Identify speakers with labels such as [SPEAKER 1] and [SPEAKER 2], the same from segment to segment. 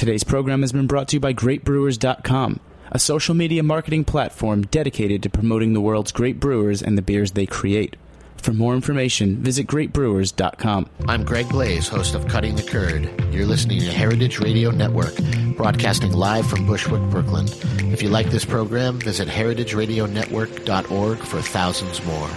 [SPEAKER 1] Today's program has been brought to you by GreatBrewers.com, a social media marketing platform dedicated to promoting the world's great brewers and the beers they create. For more information, visit greatbrewers.com.
[SPEAKER 2] I'm Greg Blaze, host of Cutting the Curd. You're listening to Heritage Radio Network, broadcasting live from Bushwick, Brooklyn. If you like this program, visit heritageradionetwork.org for thousands more.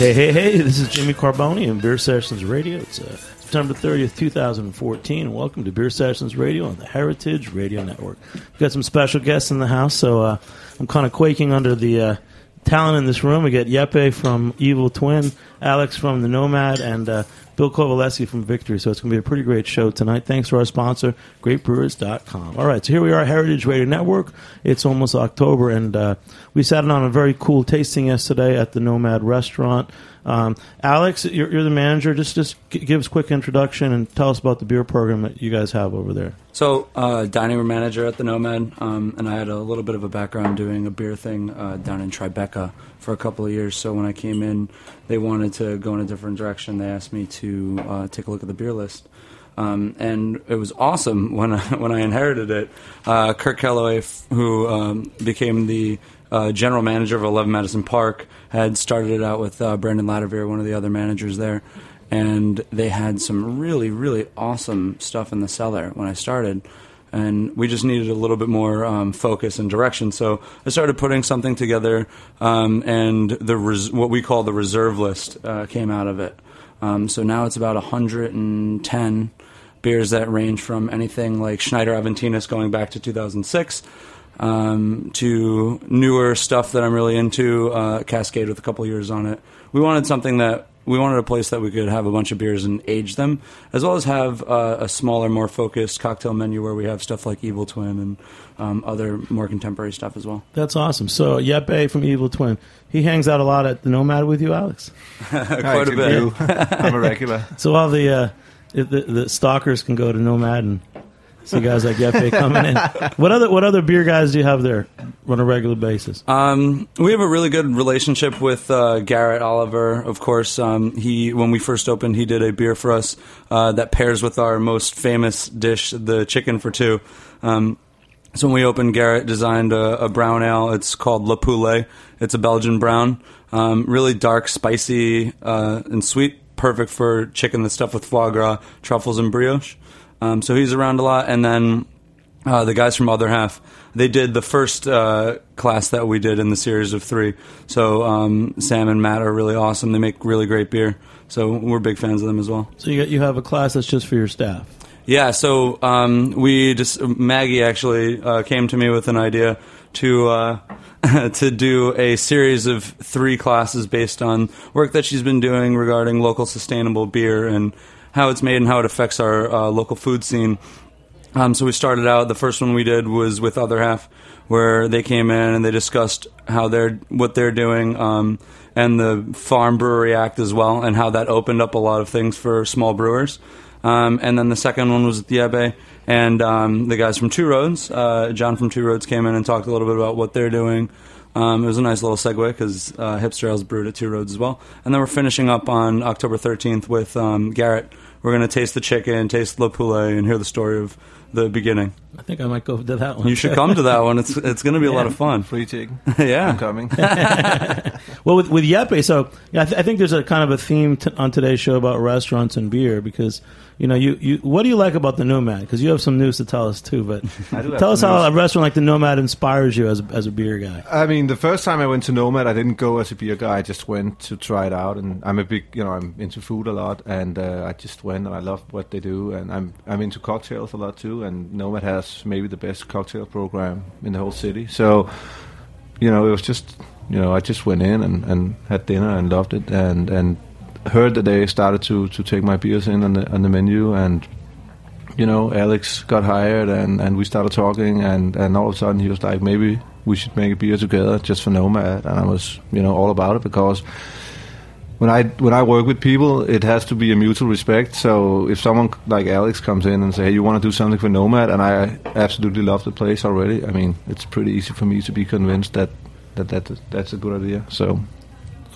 [SPEAKER 3] Hey, hey, hey, this is Jimmy Carbone and Beer Sessions Radio. It's uh, September 30th, 2014, and welcome to Beer Sessions Radio on the Heritage Radio Network. We've got some special guests in the house, so uh, I'm kind of quaking under the uh, talent in this room. We got Jeppe from Evil Twin, Alex from The Nomad, and uh, Bill Covaleski from Victory. So it's going to be a pretty great show tonight. Thanks to our sponsor, GreatBrewers.com. All right, so here we are, Heritage Radio Network. It's almost October, and uh, we sat in on a very cool tasting yesterday at the Nomad Restaurant. Um, Alex, you're, you're the manager. Just just give us a quick introduction and tell us about the beer program that you guys have over there.
[SPEAKER 4] So, uh, dining room manager at the Nomad, um, and I had a little bit of a background doing a beer thing uh, down in Tribeca for a couple of years. So when I came in, they wanted to go in a different direction. They asked me to uh, take a look at the beer list. Um, and it was awesome when I, when I inherited it. Uh, Kirk Kelewae, f- who um, became the uh, general manager of 11 Madison Park, had started it out with uh, Brandon Lattivier, one of the other managers there. And they had some really, really awesome stuff in the cellar when I started. And we just needed a little bit more um, focus and direction. So I started putting something together, um, and the res- what we call the reserve list uh, came out of it. Um, so now it's about 110 beers that range from anything like Schneider Aventinus going back to 2006 um, to newer stuff that I'm really into, uh, Cascade with a couple years on it. We wanted something that we wanted a place that we could have a bunch of beers and age them, as well as have uh, a smaller, more focused cocktail menu where we have stuff like Evil Twin and um, other more contemporary stuff as well.
[SPEAKER 3] That's awesome. So Jeppe from Evil Twin, he hangs out a lot at the Nomad with you, Alex.
[SPEAKER 4] Quite a bit.
[SPEAKER 5] I'm a regular.
[SPEAKER 3] So all the uh, the, the stalkers can go to Nomad and see guys like Jeppe coming in. What other what other beer guys do you have there on a regular basis?
[SPEAKER 4] Um, we have a really good relationship with uh, Garrett Oliver. Of course, um, he when we first opened, he did a beer for us uh, that pairs with our most famous dish, the chicken for two. Um, so when we opened, Garrett designed a, a brown ale. It's called La Poulet. It's a Belgian brown, um, really dark, spicy, uh, and sweet. Perfect for chicken that's stuffed with foie gras, truffles, and brioche. Um, so he's around a lot. And then uh, the guys from Other Half, they did the first uh, class that we did in the series of three. So um, Sam and Matt are really awesome. They make really great beer. So we're big fans of them as well.
[SPEAKER 3] So you got, you have a class that's just for your staff.
[SPEAKER 4] Yeah, so um, we just Maggie actually uh, came to me with an idea to uh, to do a series of three classes based on work that she's been doing regarding local sustainable beer and how it's made and how it affects our uh, local food scene. Um, so we started out. The first one we did was with Other Half, where they came in and they discussed how they're what they're doing, um, and the Farm Brewery Act as well, and how that opened up a lot of things for small brewers. Um, and then the second one was at the Diebe, and um, the guys from Two Roads, uh, John from Two Roads, came in and talked a little bit about what they're doing. Um, it was a nice little segue because uh, Hipster Ale's brewed at Two Roads as well. And then we're finishing up on October 13th with um, Garrett. We're going to taste the chicken, taste Le Poulet, and hear the story of the beginning.
[SPEAKER 3] I think I might go to that one.
[SPEAKER 4] You should come to that one. It's it's going to be a lot of fun.
[SPEAKER 5] Free chicken.
[SPEAKER 4] yeah.
[SPEAKER 5] I'm coming.
[SPEAKER 3] Well, with with Jeppe, so yeah, I, th- I think there's a kind of a theme t- on today's show about restaurants and beer because you know you, you what do you like about the Nomad? Because you have some news to tell us too. But
[SPEAKER 5] I do have
[SPEAKER 3] tell us
[SPEAKER 5] some
[SPEAKER 3] how
[SPEAKER 5] news.
[SPEAKER 3] a restaurant like the Nomad inspires you as a, as a beer guy.
[SPEAKER 5] I mean, the first time I went to Nomad, I didn't go as a beer guy. I just went to try it out, and I'm a big, you know, I'm into food a lot, and uh, I just went and I love what they do, and I'm I'm into cocktails a lot too, and Nomad has maybe the best cocktail program in the whole city. So, you know, it was just, you know, I just went in and, and had dinner and loved it, and and heard that they started to to take my beers in on the on the menu, and you know, Alex got hired and, and we started talking and, and all of a sudden he was like, maybe we should make a beer together just for Nomad. And I was, you know, all about it because when I when I work with people, it has to be a mutual respect. So if someone like Alex comes in and say, "Hey, you want to do something for Nomad," and I absolutely love the place already, I mean, it's pretty easy for me to be convinced that that, that that's a good idea. So,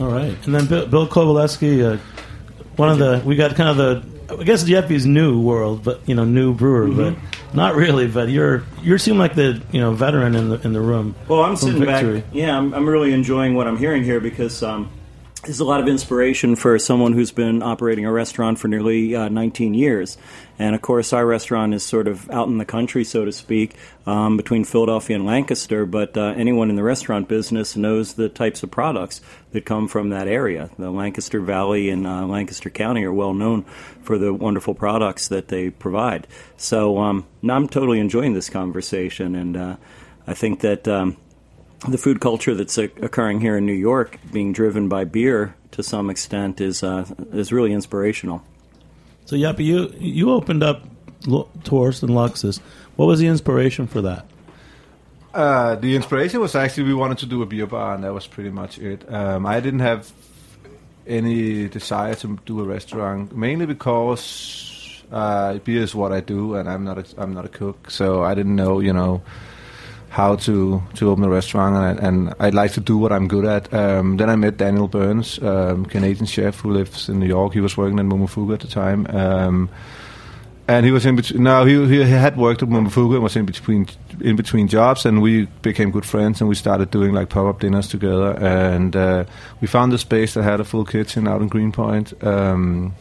[SPEAKER 3] all right, and then Bill, Bill Covaleski, uh, one of the we got kind of the I guess Jeffy's new world, but you know, new brewer, mm-hmm. but not really. But you're you seem like the you know veteran in the in the room.
[SPEAKER 6] Well, I'm sitting Victory. back. Yeah, I'm, I'm really enjoying what I'm hearing here because um, there's a lot of inspiration for someone who's been operating a restaurant for nearly uh, 19 years. And of course, our restaurant is sort of out in the country, so to speak, um, between Philadelphia and Lancaster. But uh, anyone in the restaurant business knows the types of products that come from that area. The Lancaster Valley and uh, Lancaster County are well known for the wonderful products that they provide. So um, I'm totally enjoying this conversation, and uh, I think that. Um, the food culture that's occurring here in New York, being driven by beer to some extent, is uh, is really inspirational.
[SPEAKER 3] So, Jeppe, you you opened up Tørst and Luksus. What was the inspiration for that?
[SPEAKER 5] Uh, the inspiration was actually we wanted to do a beer bar, and that was pretty much it. Um, I didn't have any desire to do a restaurant, mainly because uh, beer is what I do, and I'm not a, I'm not a cook, so I didn't know, you know how to to open a restaurant, and, and I'd like to do what I'm good at. Um, then I met Daniel Burns, um, Canadian chef who lives in New York. He was working at Momofuku at the time. Um, and he was in between. Now he, he had worked at Momofuku and was in between in between jobs, and we became good friends, and we started doing like pop up dinners together. And uh, we found a space that had a full kitchen out in Greenpoint. Um,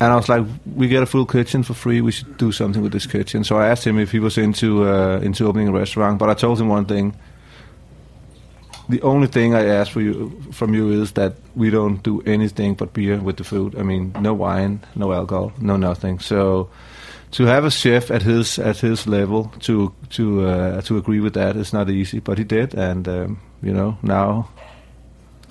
[SPEAKER 5] and I was like, we get a full kitchen for free. We should do something with this kitchen. So I asked him if he was into uh, into opening a restaurant. But I told him one thing. The only thing I ask for you from you is that we don't do anything but beer with the food. I mean, no wine, no alcohol, no nothing. So to have a chef at his at his level to to uh, to agree with that is not easy. But he did, and um, you know now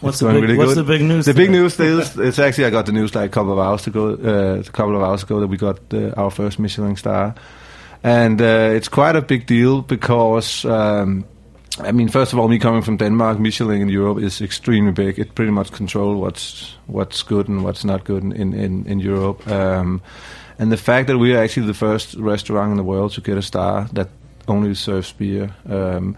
[SPEAKER 3] What's, the big, really what's the big, news?
[SPEAKER 5] The today? big news is it's actually I got the news like a couple of hours ago. Uh, a couple of hours ago that we got uh, our first Michelin star, and uh, it's quite a big deal because. Um, I mean, first of all, me coming from Denmark, Michelin in Europe is extremely big. It pretty much controls what's what's good and what's not good in in, in Europe. Um, and the fact that we are actually the first restaurant in the world to get a star that only serves beer. Um,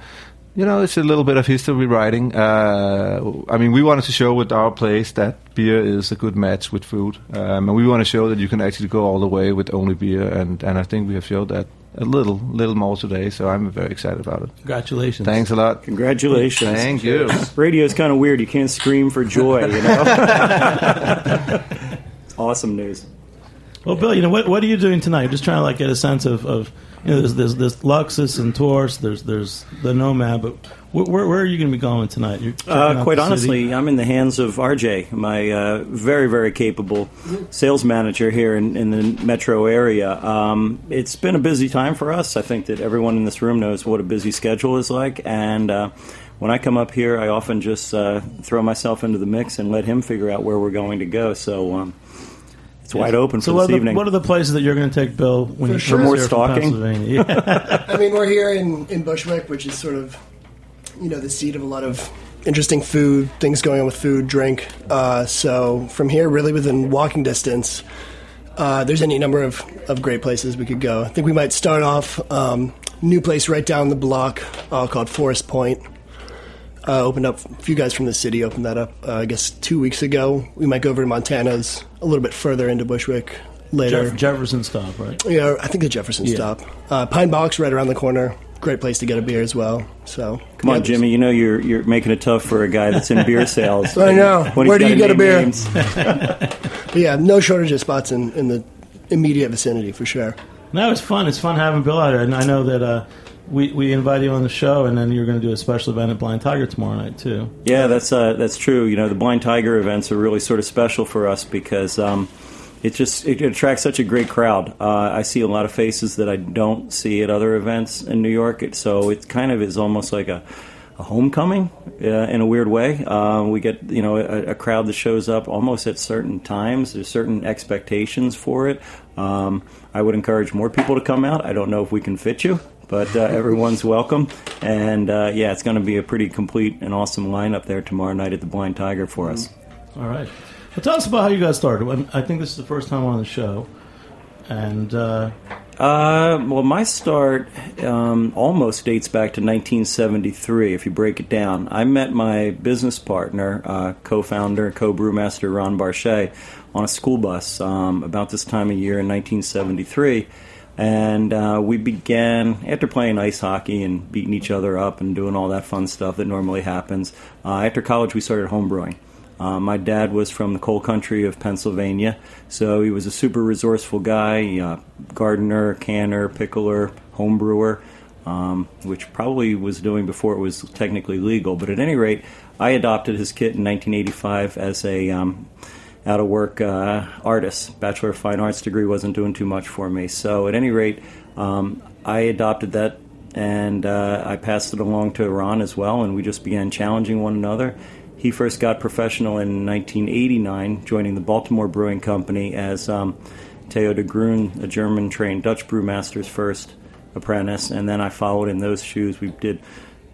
[SPEAKER 5] you know, it's a little bit of history writing. Uh, I mean, we wanted to show with our place that beer is a good match with food, um, and we want to show that you can actually go all the way with only beer, and, and I think we have showed that a little little more today. So I'm very excited about it.
[SPEAKER 3] Congratulations!
[SPEAKER 5] Thanks a lot.
[SPEAKER 6] Congratulations!
[SPEAKER 5] Thank you.
[SPEAKER 6] Radio is kind of weird. You can't scream for joy. You know, awesome news.
[SPEAKER 3] Well, Bill, you know what? What are you doing tonight? Just trying to like get a sense of. of you know, there's, there's, there's Luksus and Tørst. There's there's the Nomad. But where, where are you going to be going tonight?
[SPEAKER 6] Uh, quite honestly, city? I'm in the hands of RJ, my uh, very very capable sales manager here in, in the metro area. Um, it's been a busy time for us. I think that everyone in this room knows what a busy schedule is like, and. Uh, when I come up here, I often just uh, throw myself into the mix and let him figure out where we're going to go. So um, it's wide open
[SPEAKER 3] so
[SPEAKER 6] for
[SPEAKER 3] what
[SPEAKER 6] this evening.
[SPEAKER 3] The, what are the places that you're going to take Bill when
[SPEAKER 6] for
[SPEAKER 3] you
[SPEAKER 6] sure. more stalking?
[SPEAKER 7] Yeah. I mean, we're here in, in Bushwick, which is sort of you know the seat of a lot of interesting food, things going on with food, drink. Uh, so from here, really within walking distance, uh, there's any number of, of great places we could go. I think we might start off um, new place right down the block uh, called Forest Point uh, opened up. A few guys from the city opened that up. Uh, I guess two weeks ago. We might go over to Montana's a little bit further into Bushwick later.
[SPEAKER 3] Jeff- Jefferson stop, right?
[SPEAKER 7] Yeah, I think the Jefferson yeah. stop. Uh, Pine Box right around the corner. Great place to get a beer as well. So
[SPEAKER 6] come yeah, on, Jimmy. You know you're you're making it tough for a guy that's in beer sales.
[SPEAKER 7] I know. Where do you get a beer? yeah, no shortage of spots in, in the immediate vicinity for sure.
[SPEAKER 3] No, it's fun. It's fun having Bill out here, and I know that uh, we, we invite you on the show, and then you're going to do a special event at Blind Tiger tomorrow night too.
[SPEAKER 6] Yeah, that's uh, that's true. You know, the Blind Tiger events are really sort of special for us because um, it just it attracts such a great crowd. Uh, I see a lot of faces that I don't see at other events in New York. So it kind of is almost like a, a homecoming uh, in a weird way. Uh, we get you know a, a, crowd that shows up almost at certain times. There's certain expectations for it. Um, I would encourage more people to come out. I don't know if we can fit you, but uh, everyone's welcome. And uh, yeah, it's going to be a pretty complete and awesome lineup there tomorrow night at the Blind Tiger for us.
[SPEAKER 3] All right. Well, tell us about how you got started. I think this is the first time on the show, and uh,
[SPEAKER 6] well, my start um, almost dates back to 1973. If you break it down, I met my business partner, uh, co-founder, co-brewmaster Ron Barchet, on a school bus um, about this time of year in 1973, and uh, we began after playing ice hockey and beating each other up and doing all that fun stuff that normally happens. Uh, after college, we started homebrewing. Uh, my dad was from the coal country of Pennsylvania, so he was a super resourceful guy, uh, gardener, canner, pickler, home brewer, um, which probably was doing before it was technically legal. But at any rate, I adopted his kit in 1985 as a um, out of work uh, artist. Bachelor of Fine Arts degree wasn't doing too much for me. So at any rate, um, I adopted that and uh, I passed it along to Ron as well, and we just began challenging one another. He first got professional in 1989, joining the Baltimore Brewing Company as um, Theo de Groen, a German trained Dutch brewmaster's first apprentice, and then I followed in those shoes. We did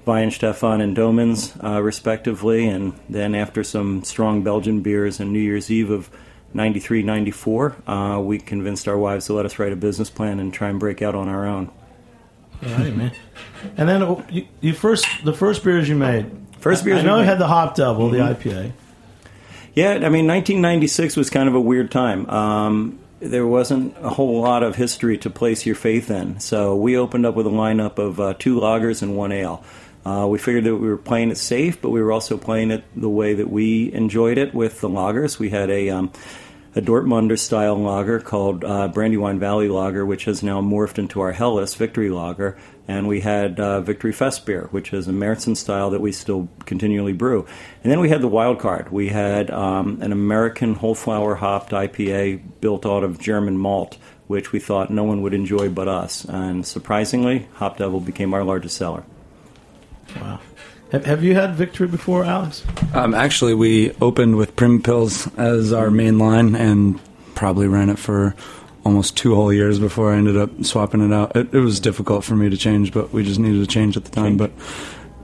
[SPEAKER 6] Weihenstephan and Doemens, uh, respectively, and then after some strong Belgian beers and New Year's Eve of 93 94, uh, we convinced our wives to let us write a business plan and try and break out on our own.
[SPEAKER 3] all right, man. And then uh, you, you first the first beers you made.
[SPEAKER 6] First beers
[SPEAKER 3] I
[SPEAKER 6] we
[SPEAKER 3] know had the Hop Devil, the IPA.
[SPEAKER 6] Yeah, I mean, 1996 was kind of a weird time. Um, there wasn't a whole lot of history to place your faith in. So we opened up with a lineup of uh, two lagers and one ale. Uh, we figured that we were playing it safe, but we were also playing it the way that we enjoyed it with the lagers. We had a um, a Dortmunder style lager called uh, Brandywine Valley Lager, which has now morphed into our Helles Victory Lager. And we had uh, Victory Fest beer, which is a Märzen style that we still continually brew. And then we had the wild card. We had um, an American whole flower hopped IPA built out of German malt, which we thought no one would enjoy but us. And surprisingly, Hop Devil became our largest seller.
[SPEAKER 3] Wow. Have, have you had Victory before, Alex?
[SPEAKER 4] Um, actually, we opened with Prim Pills as our main line and probably ran it for almost two whole years before I ended up swapping it out. It, it was difficult for me to change, but we just needed to change at the time. But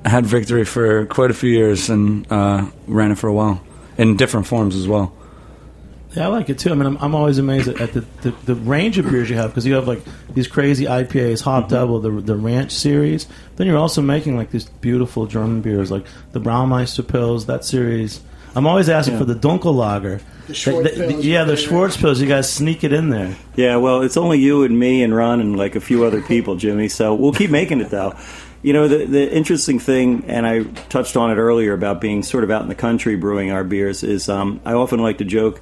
[SPEAKER 4] I had Victory for quite a few years and uh, ran it for a while in different forms as well.
[SPEAKER 3] Yeah, I like it too. I mean, I'm, I'm always amazed at, at the, the, the range of beers you have because you have like these crazy IPAs, Hop Double, the the Ranch series. Then you're also making like these beautiful German beers, like the Braumeister Pils, that series. I'm always asking
[SPEAKER 6] Yeah.
[SPEAKER 3] for the Dunkel Lager.
[SPEAKER 7] The Schwarz
[SPEAKER 3] They- they- yeah, the
[SPEAKER 7] with the-
[SPEAKER 3] Schwarz Pils. You guys sneak it in there.
[SPEAKER 6] Yeah, well, it's only you and me and Ron and like a few other people, Jimmy. So we'll keep making it though. You know, the the interesting thing, and I touched on it earlier about being sort of out in the country brewing our beers, is um, I often like to joke.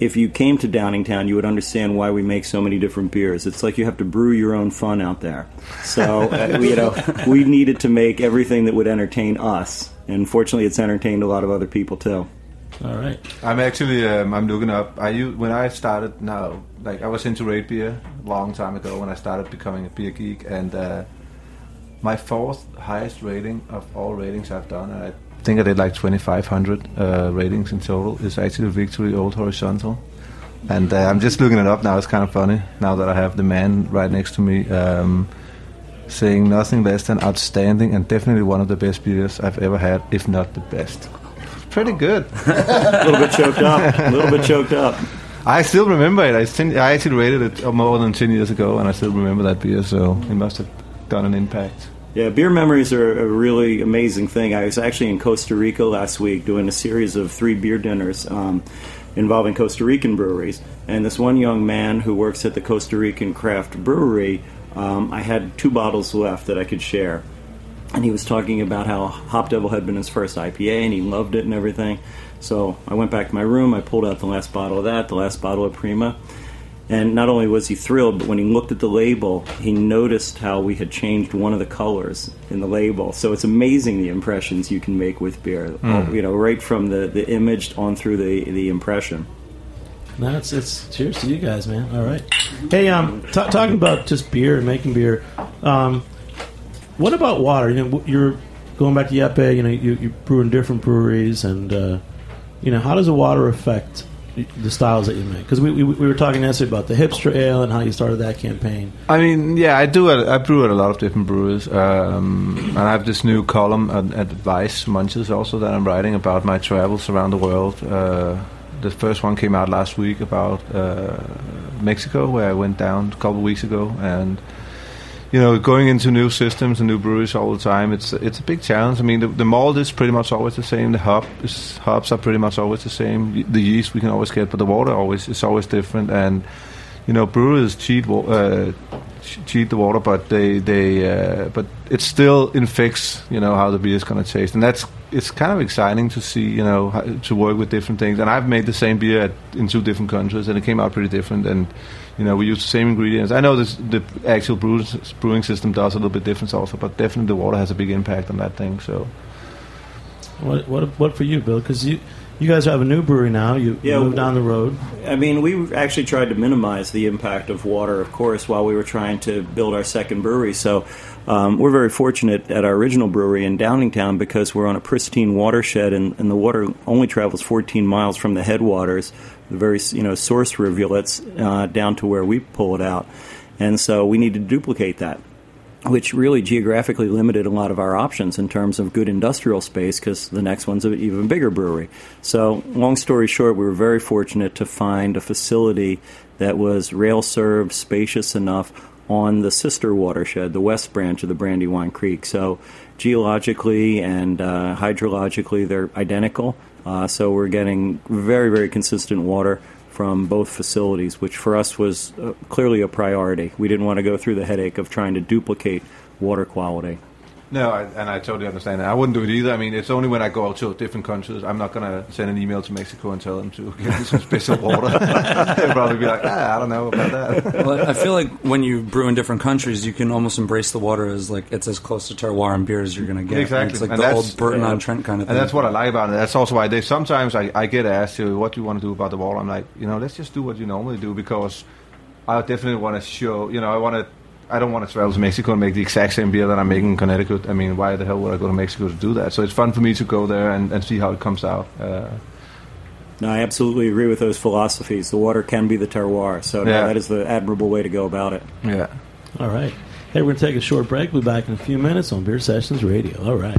[SPEAKER 6] If you came to Downingtown, you would understand why we make so many different beers. It's like you have to brew your own fun out there. So, uh, you know, we needed to make everything that would entertain us. And fortunately, it's entertained a lot of other people too.
[SPEAKER 3] All right.
[SPEAKER 5] I'm actually um, I'm looking up. I u- when I started now, like I was into rate beer a long time ago when I started becoming a beer geek, and uh, my fourth highest rating of all ratings I've done, and I think I did like 2,500 uh, ratings in total, is actually Victory Old Horizontal. And uh, I'm just looking it up now. It's kind of funny now that I have the man right next to me. Um, saying nothing less than outstanding and definitely one of the best beers I've ever had, if not the best. Pretty good.
[SPEAKER 6] A little bit choked up. A little bit choked up.
[SPEAKER 5] I still remember it. I, think, I actually rated it more than 10 years ago, and I still remember that beer, so it must have done an impact.
[SPEAKER 6] Yeah, beer memories are a really amazing thing. I was actually in Costa Rica last week doing a series of three beer dinners um, involving Costa Rican breweries. And this one young man who works at the Costa Rican craft brewery, um, I had two bottles left that I could share. And he was talking about how Hop Devil had been his first IPA and he loved it and everything. So I went back to my room, I pulled out the last bottle of that, the last bottle of Prima. And not only was he thrilled, but when he looked at the label, he noticed how we had changed one of the colors in the label. So it's amazing the impressions you can make with beer. You know, right from the, the image on through the, the impression.
[SPEAKER 3] No, it's, it's cheers to you guys, man. All right. Hey, um, t- talking about just beer and making beer. Um, what about water? You know, you're going back to Jeppe. You know, you, you brew in different breweries, and uh, you know, how does the water affect the styles that you make? Because we, we we were talking yesterday about the hipster ale and how you started that campaign.
[SPEAKER 5] I mean, yeah, I do. I brew at a lot of different breweries, um, and I have this new column at, at Vice Munchies also that I'm writing about my travels around the world. Uh, the first one came out last week about uh, Mexico, where I went down a couple of weeks ago, and you know, going into new systems and new breweries all the time, it's it's a big challenge. I mean, the, the malt is pretty much always the same. The hop is, hops are pretty much always the same. The yeast we can always get, but the water always is always different. And you know, brewers cheat uh, cheat the water, but they they uh, but it still infects you know how the beer is going to taste, and that's it's kind of exciting to see you know how, to work with different things. And I've made the same beer at, in two different countries, and it came out pretty different. And you know we use the same ingredients. I know this, the actual brew, brewing system does a little bit different also, but definitely the water has a big impact on that thing. So.
[SPEAKER 3] What what what for you, Bill? Because you you guys have a new brewery now. You,
[SPEAKER 6] Yeah,
[SPEAKER 3] moved down the road.
[SPEAKER 6] I mean, we actually tried to minimize the impact of water, of course, while we were trying to build our second brewery. So um, we're very fortunate at our original brewery in Downingtown because we're on a pristine watershed, and, and the water only travels 14 miles from the headwaters, the very you know source rivulets, uh, down to where we pull it out. And so we need to duplicate that which really geographically limited a lot of our options in terms of good industrial space because the next one's an even bigger brewery. So, long story short, we were very fortunate to find a facility that was rail served, spacious enough on the sister watershed, the west branch of the Brandywine Creek. So, geologically and uh, hydrologically, they're identical. Uh, so, we're getting very, very consistent water from both facilities, which for us was uh, clearly a priority. We didn't want to go through the headache of trying to duplicate water quality.
[SPEAKER 5] No, I, and I totally understand that. I wouldn't do it either. I mean, it's only when I go out to different countries. I'm not going to send an email to Mexico and tell them to give me some special water. They'll probably be like, ah, I don't know about that.
[SPEAKER 4] well, I feel like when you brew in different countries, you can almost embrace the water as like it's as close to terroir and beer as you're going to get.
[SPEAKER 5] Exactly.
[SPEAKER 4] It's like
[SPEAKER 5] And
[SPEAKER 4] the old Burton on Trent kind of thing.
[SPEAKER 5] And that's what I like about it. That's also why they sometimes I, I get asked, you what do you want to do about the water? I'm like, you know, let's just do what you normally do because I definitely want to show, you know, I want to. I don't want to travel to Mexico and make the exact same beer that I'm making in Connecticut. I mean, why the hell would I go to Mexico to do that? So it's fun for me to go there and, and see how it comes out. Uh,
[SPEAKER 6] No, I absolutely agree with those philosophies. The water can be the terroir, so no,
[SPEAKER 5] Yeah.
[SPEAKER 6] that is the admirable way to go about it.
[SPEAKER 5] yeah.
[SPEAKER 3] All right. Hey, we're going to take a short break. We'll be back in a few minutes on Beer Sessions Radio. All right.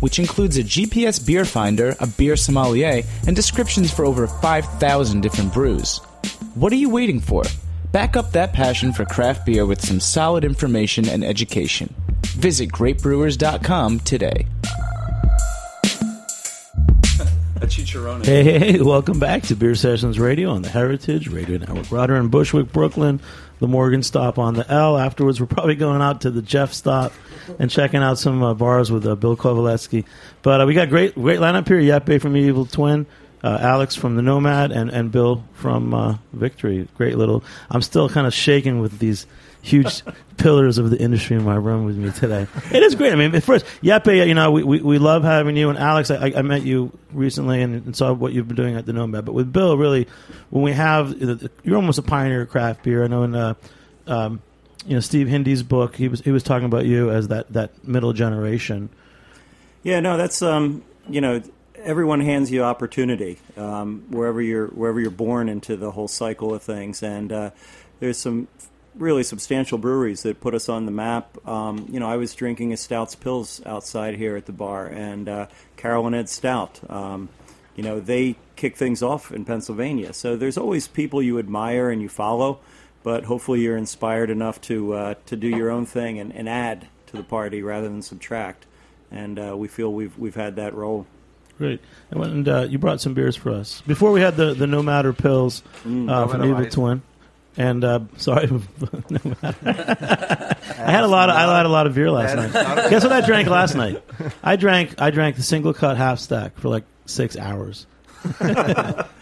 [SPEAKER 1] which includes a GPS beer finder, a beer sommelier, and descriptions for over 5,000 different brews. What are you waiting for? Back up that passion for craft beer with some solid information and education. Visit greatbrewers.com today.
[SPEAKER 4] a chicharrone.
[SPEAKER 3] Hey, hey, hey, welcome back to Beer Sessions Radio on the Heritage Radio Network. Roder in Bushwick, Brooklyn, the Morgan stop on the L. Afterwards, we're probably going out to the Jeff stop and checking out some uh, bars with uh, Bill Covaleski. But uh, we got great great lineup here. Jeppe from Evil Twin, uh, Alex from the Nomad, and, and Bill from uh, Victory. Great little. I'm still kind of shaking with these huge pillars of the industry in my room with me today. It is great. I mean, first, Jeppe, you know, we, we, we love having you. And Alex, I, I met you recently and, and saw what you've been doing at the Nomad. But with Bill, really, when we have, you're almost a pioneer of craft beer. I know in, uh, um, you know, Steve Hindy's book, he was he was talking about you as that, that middle generation.
[SPEAKER 6] Yeah, no, that's um, you know, everyone hands you opportunity um, wherever you're wherever you're born into the whole cycle of things, and uh, there's some really substantial breweries that put us on the map. Um, you know, I was drinking a Stoudts Pils outside here at the bar, and uh, Carol and Ed Stoudt. Um, you know, they kick things off in Pennsylvania. So there's always people you admire and you follow, but hopefully you're inspired enough to uh, to do your own thing and, and add to the party rather than subtract. and uh, we feel we've we've had that role.
[SPEAKER 3] Great. And, and uh, you brought some beers for us. Before we had the, the No Matter pills
[SPEAKER 6] Mm.
[SPEAKER 3] uh, from
[SPEAKER 5] Matter
[SPEAKER 3] Evil
[SPEAKER 5] Ice.
[SPEAKER 3] Twin. And uh, sorry. I had a lot. Of, I had a lot of beer last night. Guess what I drank last night? I drank. I drank the single cut half stack for like six hours.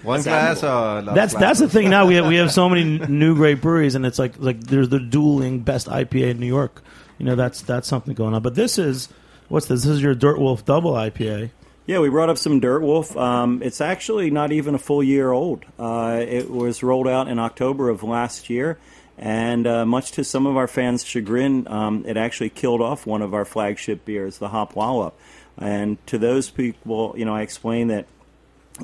[SPEAKER 5] One glass or a
[SPEAKER 3] That's that's the thing. Now we have we have so many n- new great breweries, and it's like like there's the dueling best IPA in New York. You know that's that's something going on. But this is what's this? This is your Dirt Wolf double IPA.
[SPEAKER 6] Yeah, we brought up some Dirt Wolf. Um, it's actually not even a full year old. Uh, it was rolled out in October of last year, and uh, much to some of our fans' chagrin, um, it actually killed off one of our flagship beers, the Hop Wallop. And to those people, you know, I explained that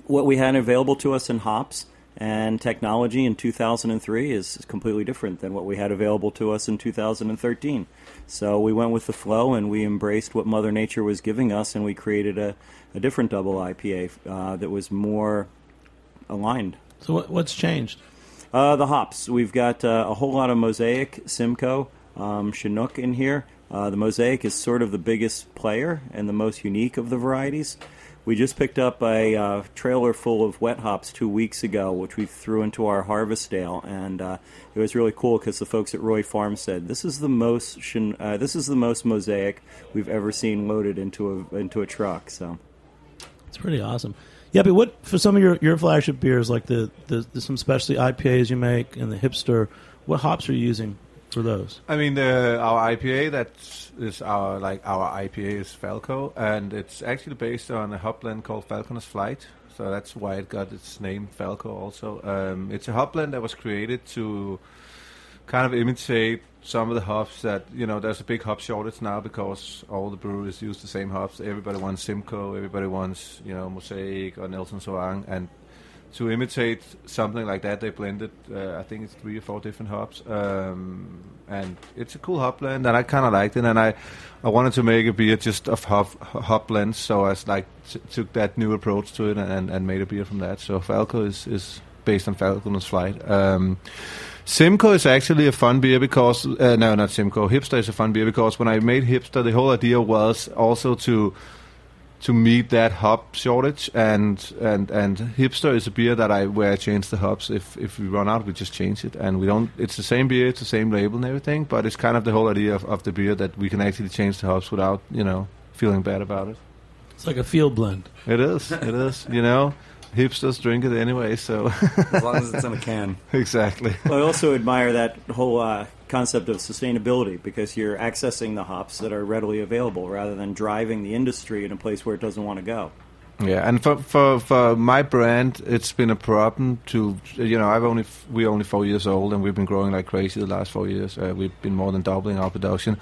[SPEAKER 6] what we had available to us in hops and technology in 2003 is completely different than what we had available to us in 2013. So we went with the flow and we embraced what Mother Nature was giving us, and we created a, a different double IPA uh, that was more aligned.
[SPEAKER 3] So what, what's changed?
[SPEAKER 6] Uh, the hops. We've got uh, a whole lot of Mosaic, Simcoe, um, Chinook in here. Uh, the Mosaic is sort of the biggest player and the most unique of the varieties. We just picked up a uh, trailer full of wet hops two weeks ago, which we threw into our harvest ale, and uh, it was really cool because the folks at Roy Farm said this is the most uh, this is the most Mosaic we've ever seen loaded into a into a truck. So.
[SPEAKER 3] It's pretty awesome. Yeah, but what for some of your, your flagship beers, like the, the, the some specialty IPAs you make and the hipster, what hops are you using for those?
[SPEAKER 5] I mean, the, our IPA that is our like our IPA is Falco, and it's actually based on a hop blend called Falconer's Flight. So that's why it got its name Falco. Also, um, it's a hop blend that was created to kind of imitate some of the hops that you know. There's a big hop shortage now because all the breweries use the same hops. Everybody wants Simcoe, everybody wants you know Mosaic or Nelson Sauvin, and to imitate something like that, they blended. Uh, I think it's three or four different hops, um, and it's a cool hop blend, and I kind of liked it. And I, I wanted to make a beer just of hop hop blends, so I like t- took that new approach to it and, and, made a beer from that. So Falco is, is based on Falconer's Flight. Um, Simcoe is actually a fun beer because uh, no, not Simcoe. Hipster is a fun beer because when I made Hipster, the whole idea was also to to meet that hop shortage and and and hipster is a beer that I where I change the hops if if we run out we just change it. And we don't it's the same beer it's the same label and everything but it's kind of the whole idea of, of the beer that we can actually change the hops without you know feeling bad about it.
[SPEAKER 3] It's like a field blend.
[SPEAKER 5] it is it is you know. Hipsters drink it anyway so.
[SPEAKER 4] As long as it's in a can.
[SPEAKER 5] exactly.
[SPEAKER 6] Well, I also admire that whole uh, concept of sustainability because you're accessing the hops that are readily available rather than driving the industry in a place where it doesn't want to go.
[SPEAKER 5] Yeah, and for, for for my brand, it's been a problem to you know I've only we're only four years old and we've been growing like crazy the last four years. Uh, we've been more than doubling our production,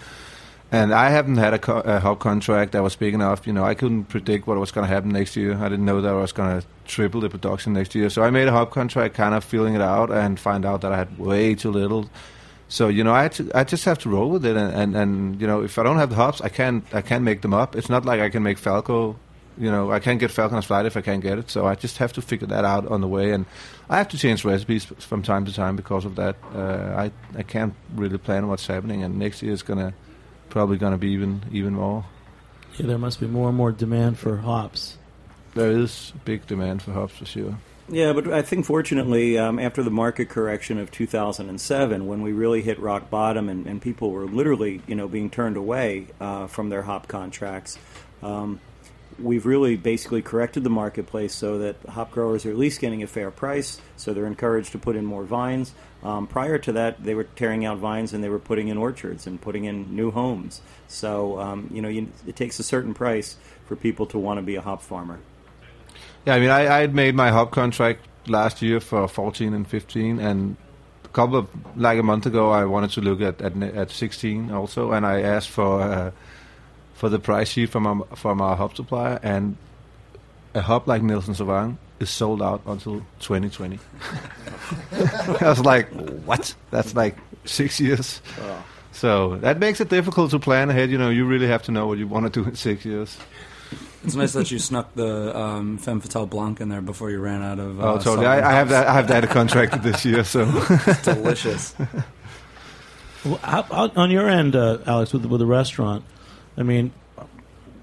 [SPEAKER 5] and I haven't had a, co- a hub contract that was big enough. You know, I couldn't predict what was going to happen next year. I didn't know that I was going to triple the production next year. So I made a hub contract, kind of feeling it out, and find out that I had way too little. So you know, I to, I just have to roll with it, and, and, and you know, if I don't have the hops, I can't I can't make them up. It's not like I can make Falco. You know, I can't get Falcon's Flight if I can't get it. So I just have to figure that out on the way, and I have to change recipes from time to time because of that. Uh, I I can't really plan what's happening, and next year is gonna probably gonna be even even more.
[SPEAKER 3] Yeah, there must be more and more demand for hops.
[SPEAKER 5] There is big demand for hops for sure.
[SPEAKER 6] Yeah, but I think fortunately, um, after the market correction of 2007, when we really hit rock bottom and, and people were literally, you know, being turned away uh, from their hop contracts, um, we've really basically corrected the marketplace so that hop growers are at least getting a fair price, so they're encouraged to put in more vines. Um, prior to that, they were tearing out vines and they were putting in orchards and putting in new homes. So, um, you know, you, it takes a certain price for people to want to be a hop farmer.
[SPEAKER 5] Yeah, I mean, I, I had made my hub contract last year for 14 and 15, and a couple of like a month ago, I wanted to look at at, at 16 also, and I asked for uh, for the price sheet from our, from our hub supplier, and a hub like Nelson Sauvin is sold out until 2020. I was like, what? That's like six years. So that makes it difficult to plan ahead. You know, you really have to know what you want to do in six years.
[SPEAKER 4] It's nice that you snuck the um, Femme Fatale Blanc in there before you ran out of. Uh,
[SPEAKER 5] oh, totally. I, I have that. I have that contracted this year. So.
[SPEAKER 4] Delicious.
[SPEAKER 3] Well, how, how, on your end, uh, Alex, with the, with the restaurant, I mean,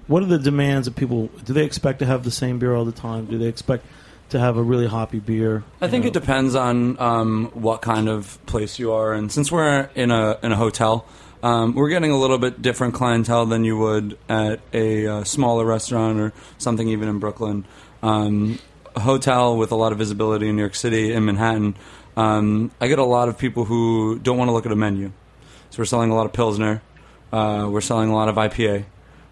[SPEAKER 3] what are the demands of people? Do they expect to have the same beer all the time? Do they expect to have a really hoppy beer?
[SPEAKER 4] I think
[SPEAKER 3] You
[SPEAKER 4] it depends on um, what kind of place you are, and since we're in a in a hotel, um, we're getting a little bit different clientele than you would at a uh, smaller restaurant or something even in Brooklyn. Um, a hotel with a lot of visibility in New York City in Manhattan. Um, I get a lot of people who don't want to look at a menu, so we're selling a lot of pilsner. Uh, we're selling a lot of IPA.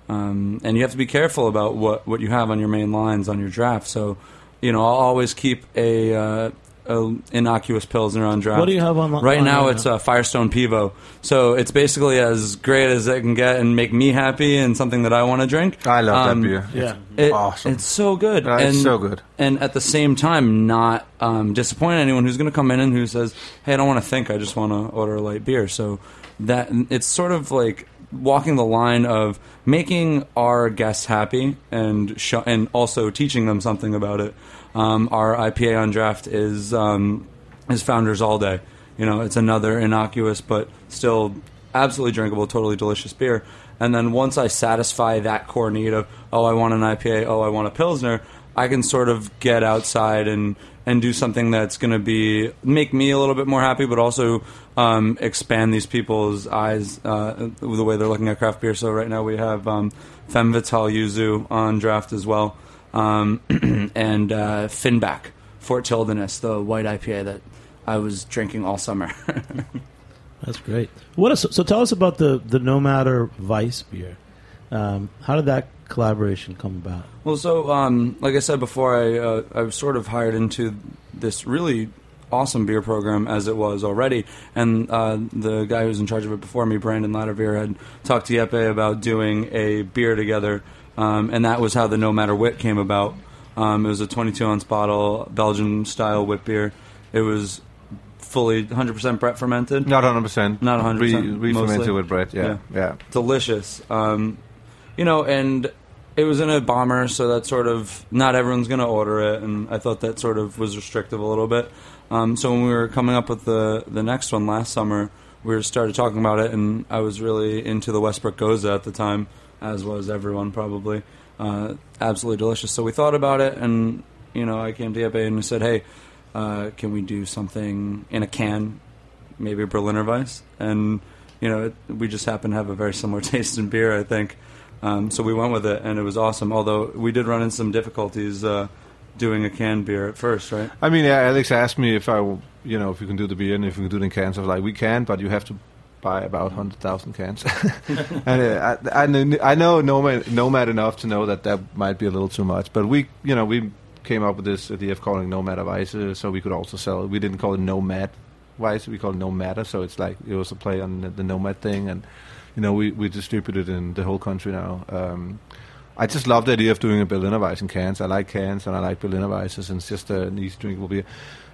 [SPEAKER 4] Um, and you have to be careful about what, what you have on your main lines on your draft. So, you know, I'll always keep a, uh, a innocuous pilsner on draft.
[SPEAKER 3] What do you have on?
[SPEAKER 4] Right
[SPEAKER 3] on
[SPEAKER 4] now,
[SPEAKER 3] your-
[SPEAKER 4] it's uh, Firestone Pivo. So it's basically as great as it can get and make me happy and something that I want to drink.
[SPEAKER 5] I love
[SPEAKER 4] Um,
[SPEAKER 5] that beer.
[SPEAKER 3] yeah.
[SPEAKER 4] It-
[SPEAKER 5] Awesome.
[SPEAKER 4] It's so good.
[SPEAKER 5] Uh, it's so good.
[SPEAKER 4] And at the same time, not um, disappoint anyone who's going to come in and who says, "Hey, I don't want to think. I just want to order a light beer." So that it's sort of like walking the line of making our guests happy and show, and also teaching them something about it. Um, our IPA on draft is um, is Founders All Day. You know, it's another innocuous but still absolutely drinkable, totally delicious beer. And then once I satisfy that core need of, oh, I want an IPA, oh, I want a Pilsner, I can sort of get outside and, and do something that's going to be make me a little bit more happy, but also um, expand these people's eyes uh, the way they're looking at craft beer. So right now we have um, Femme Yuzu on draft as well, um, and uh, Finback Fort Childerness, the white IPA that I was drinking all summer.
[SPEAKER 3] That's great. What is, so tell us about the the No Matter Vice beer. Um, how did that collaboration come about?
[SPEAKER 4] Well, so um, like I said before, I uh, I was sort of hired into this really awesome beer program as it was already, and uh, the guy who was in charge of it before me, Brandon Latterbeer, had talked to Jeppe about doing a beer together, um, and that was how the No Matter Wit came about. Um, it was a 22 ounce bottle, Belgian style wit beer. It was fully 100% Brett fermented.
[SPEAKER 5] Not 100%.
[SPEAKER 4] Not 100%,
[SPEAKER 5] Re, re-fermented with Brett, yeah.
[SPEAKER 4] Yeah.
[SPEAKER 5] Yeah.
[SPEAKER 4] delicious. Um, you know, and it was in a bomber, so that sort of not everyone's going to order it, and I thought that sort of was restrictive a little bit. Um, so when we were coming up with the the next one last summer, we started talking about it, and I was really into the Westbrook Gose at the time, as was everyone probably. Uh, absolutely delicious. So we thought about it, and you know, I came to Jeppe and said, "Hey, uh, can we do something in a can maybe a Berliner Weiss, and you know it, we just happen to have a very similar taste in beer, I think. Um, so we went with it, and it was awesome. Although we did run into some difficulties uh, doing a canned beer at first, right?
[SPEAKER 5] I mean, Alex asked me if I, you know, if we can do the beer and if we can do in cans. I was like, we can, but you have to buy about hundred thousand cans. and uh, I, I, I know Nomad, Nomad enough to know that that might be a little too much. But we, you know, we came up with this idea of calling Nomad a uh, so we could also sell. it. We didn't call it Nomad Weiss, we called it No Matter. So it's like it was a play on the, the Nomad thing, and you know, we we distribute it in the whole country now. Um, I just love the idea of doing a Berliner Weiss in cans. I like cans and I like Berliner Weisses, and it's just an easy drinkable beer.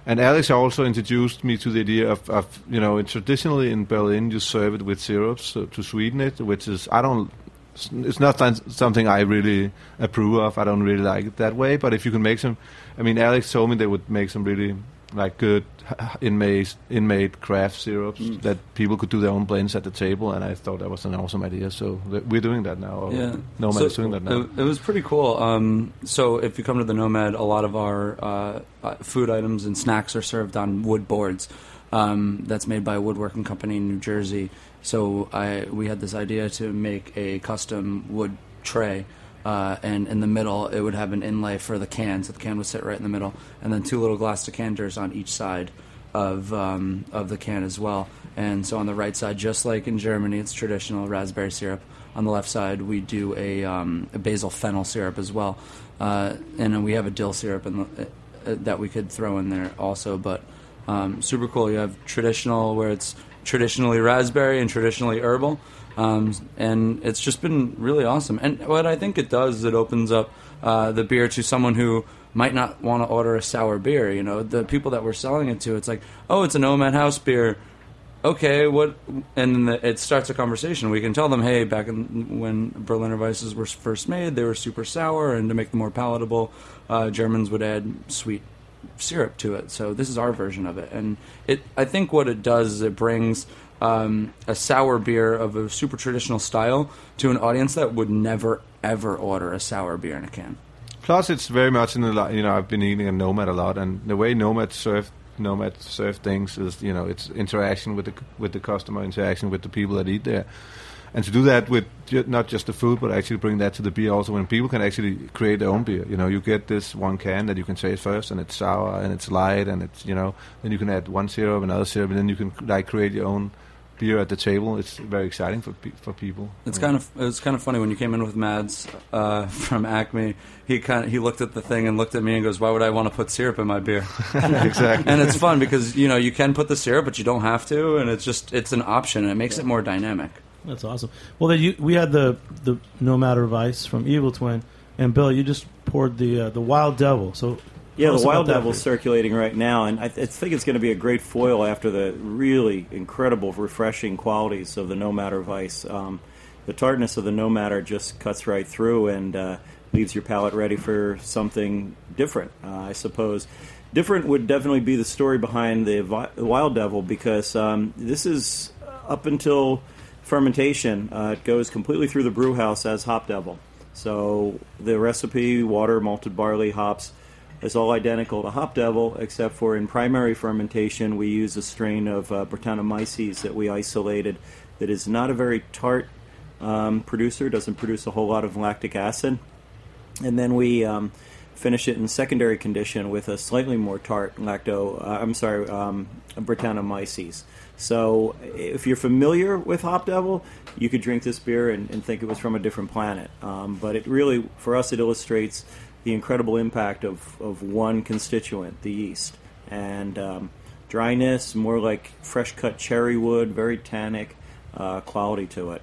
[SPEAKER 5] And Alex also introduced me to the idea of, of you know, traditionally in Berlin you serve it with syrups uh, to sweeten it, which is I don't. It's not something I really approve of. I don't really like it that way. But if you can make some, I mean, Alex told me they would make some really like good inmade inmade craft syrups
[SPEAKER 4] Mm.
[SPEAKER 5] that people could do their own blends at the table, and I thought that was an awesome idea. So th- we're doing that now.
[SPEAKER 4] Yeah.
[SPEAKER 5] Nomad
[SPEAKER 4] So
[SPEAKER 5] is doing that now.
[SPEAKER 4] It, it was pretty cool. Um, so if you come to the Nomad, a lot of our uh, uh, food items and snacks are served on wood boards. Um, that's made by a woodworking company in New Jersey. So I we had this idea to make a custom wood tray. Uh, and in the middle, it would have an inlay for the can, so the can would sit right in the middle, and then two little glass decanters on each side of um, of the can as well. And so on the right side, just like in Germany, it's traditional raspberry syrup. On the left side, we do a, um, a basil fennel syrup as well, uh, and then we have a dill syrup the, uh, that we could throw in there also. But um, super cool. You have traditional where it's traditionally raspberry and traditionally herbal. Um, and it's just been really awesome. And what I think it does is it opens up uh, the beer to someone who might not want to order a sour beer. You know, the people that we're selling it to, it's like, oh, it's an Nomad House beer. Okay, what? And the, it starts a conversation. We can tell them, hey, back in, when Berliner Weisses were first made, they were super sour, and to make them more palatable, uh, Germans would add sweet syrup to it. So this is our version of it, and it. I think what it does is it brings um, a sour beer of a super traditional style to an audience that would never ever order a sour beer in a can.
[SPEAKER 5] Plus, it's very much in the you know I've been eating a Nomad a lot, and the way Nomad serve Nomad serve things is you know it's interaction with the with the customer, interaction with the people that eat there, and to do that with not just the food, but actually bring that to the beer also. When people can actually create their own beer, you know, you get this one can that you can taste first, and it's sour and it's light, and it's you know, then you can add one syrup, another syrup, and then you can like create your own beer at the table. It's very exciting for pe- for people.
[SPEAKER 4] It's
[SPEAKER 5] Yeah.
[SPEAKER 4] kind of it was kind of funny when you came in with Mads uh, from Acme. He kind of he looked at the thing and looked at me and goes, "Why would I want to put syrup in my beer?"
[SPEAKER 5] exactly.
[SPEAKER 4] and it's fun because you know you can put the syrup, but you don't have to, and it's just it's an option and it makes it more dynamic.
[SPEAKER 3] That's awesome. Well, then you, we had the the NoMader Weiss from Evil Twin, and Bill, you just poured the uh, the Wild Devil. So
[SPEAKER 6] Yeah, the Wild Devil's circulating right now, and I, th- I think it's going to be a great foil after the really incredible, refreshing qualities of the NoMader Weiss. Um, the tartness of the NoMader just cuts right through and uh, leaves your palate ready for something different, uh, I suppose. Different would definitely be the story behind the, Vi- the Wild Devil because um, this is up until fermentation. Uh, it goes completely through the brew house as Hop Devil. So the recipe, water, malted barley, hops, is all identical to Hop Devil, except for in primary fermentation, we use a strain of uh, Brettanomyces that we isolated that is not a very tart um, producer, doesn't produce a whole lot of lactic acid. And then we um, finish it in secondary condition with a slightly more tart lacto, uh, I'm sorry, um, Brettanomyces. So if you're familiar with Hop Devil, you could drink this beer and, and think it was from a different planet. Um, but it really, for us, it illustrates the incredible impact of, of one constituent, the yeast. And um, dryness, more like fresh cut cherry wood, very tannic uh, quality to it.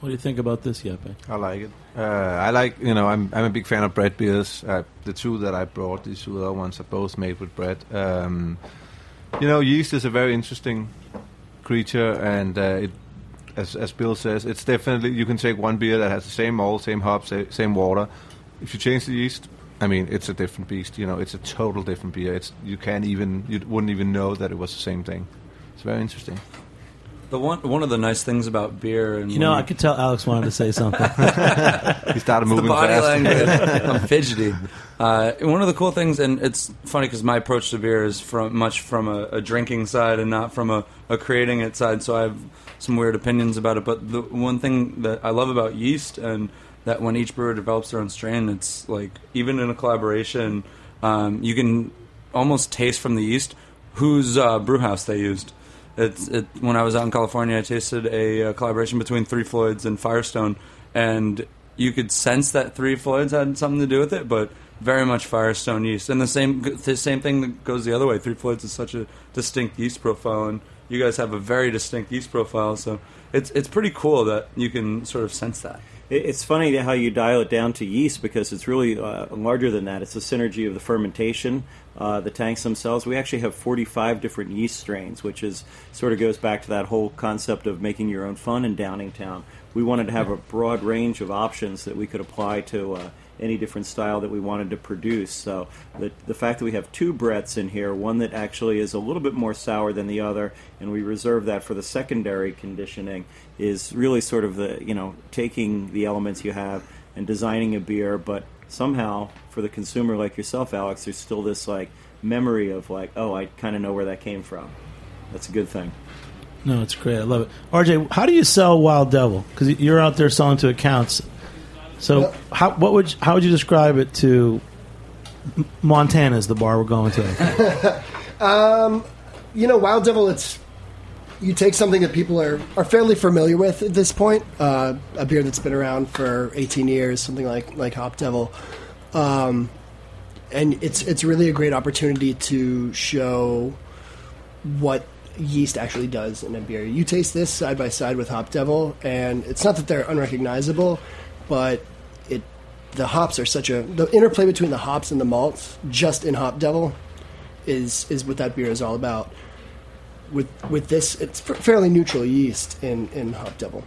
[SPEAKER 3] What do you think about this, Jeppe?
[SPEAKER 5] I like it. Uh, I like, you know, I'm I'm a big fan of Brett beers. Uh, the two that I brought, these two other ones, are both made with Brett. Um, you know, yeast is a very interesting creature, and uh, it, as as Bill says, it's definitely you can take one beer that has the same malt, same hops, same water. If you change the yeast, I mean, it's a different beast. You know, it's a total different beer. It's you can't even you wouldn't even know that it was the same thing. It's very interesting.
[SPEAKER 4] The one one of the nice things about beer and
[SPEAKER 3] You know, I could tell Alex wanted to say something.
[SPEAKER 5] He started
[SPEAKER 4] the
[SPEAKER 5] moving
[SPEAKER 4] body
[SPEAKER 5] fast.
[SPEAKER 4] language. I'm fidgety. Uh, one of the cool things, and it's funny because my approach to beer is from much from a, a drinking side and not from a, a creating it side. So I have some weird opinions about it. But the one thing that I love about yeast and that when each brewer develops their own strain, it's like even in a collaboration, um, you can almost taste from the yeast whose uh, brew house they used. It's it, when I was out in California, I tasted a, uh collaboration between Three Floyds and Firestone, and you could sense that Three Floyds had something to do with it, but very much Firestone yeast. And the same the same thing goes the other way. Three Floyds is such a distinct yeast profile, and you guys have a very distinct yeast profile. So it's it's pretty cool that you can sort of sense that.
[SPEAKER 6] It- It's funny how you dial it down to yeast because it's really uh, larger than that. It's the synergy of the fermentation, uh, the tanks themselves. We actually have 45 different yeast strains, which is sort of goes back to that whole concept of making your own fun in Downingtown. We wanted to have a broad range of options that we could apply to uh, any different style that we wanted to produce. So the the fact that we have two Bretts in here, one that actually is a little bit more sour than the other, and we reserve that for the secondary conditioning, is really sort of the you know taking the elements you have and designing a beer, but somehow for the consumer like yourself, Alex, there's still this like memory of like, oh, I kind of know where that came from. That's a good thing.
[SPEAKER 3] no, it's great. I love it. RJ, how do you sell Wild Devil? Because you're out there selling to accounts. So,
[SPEAKER 7] Well-
[SPEAKER 3] how what would you, how would you describe it to Montana's the bar we're going to?
[SPEAKER 7] you know, Wild Devil, it's you take something that people are, are fairly familiar with at this point, uh, a beer that's been around for 18 years, something like like Hop Devil, um, and it's it's really a great opportunity to show what yeast actually does in a beer. You taste this side by side with Hop Devil, and it's not that they're unrecognizable, but the hops are such a the interplay between the hops and the malts just in Hop Devil is is what that beer is all about. With with this, it's fairly neutral yeast in in Hop Devil.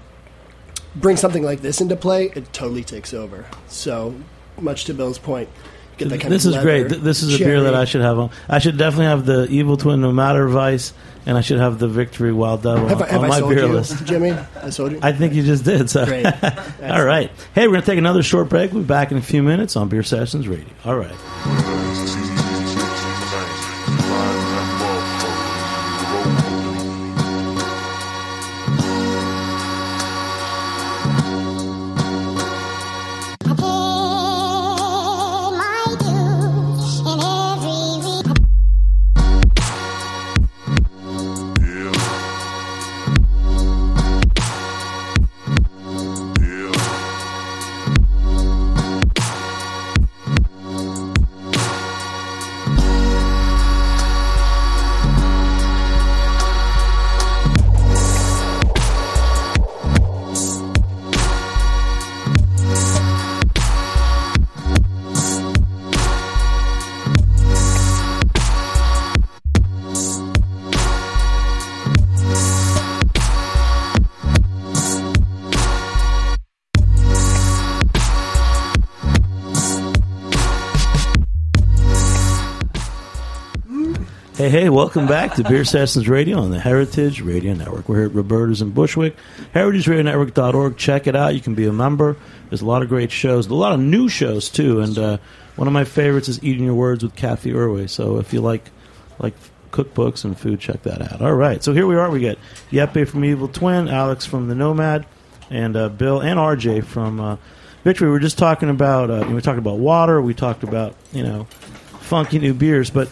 [SPEAKER 7] Bring something like this into play, it totally takes over. So, much to Bill's point, get that kind
[SPEAKER 3] this
[SPEAKER 7] of
[SPEAKER 3] is great. This is a beer that I should have on. I should definitely have the Evil Twin NoMader Weiss, and I should have the Victory Wild Devil
[SPEAKER 7] Have, I, have
[SPEAKER 3] on
[SPEAKER 7] I
[SPEAKER 3] my beer
[SPEAKER 7] you,
[SPEAKER 3] list.
[SPEAKER 7] Jimmy? I sold you.
[SPEAKER 3] I think you just did. So,
[SPEAKER 7] Great.
[SPEAKER 3] all right. Hey, we're gonna take another short break. We'll be back in a few minutes on Beer Sessions Radio. All right. Hey, hey, welcome back to Beer Sessions Radio on the Heritage Radio Network. We're here at Roberta's in Bushwick, heritageradionetwork.org. Check it out. You can be a member. There's a lot of great shows, a lot of new shows, too. And uh, one of my favorites is Eating Your Words with Cathy Erway. So if you like like cookbooks and food, check that out. All right, so here we are. We get Jeppe from Evil Twin, Alex from The Nomad, and uh, Bill and RJ from uh, Victory. We were just talking about, uh, we talked about water. We talked about, you know, funky new beers. But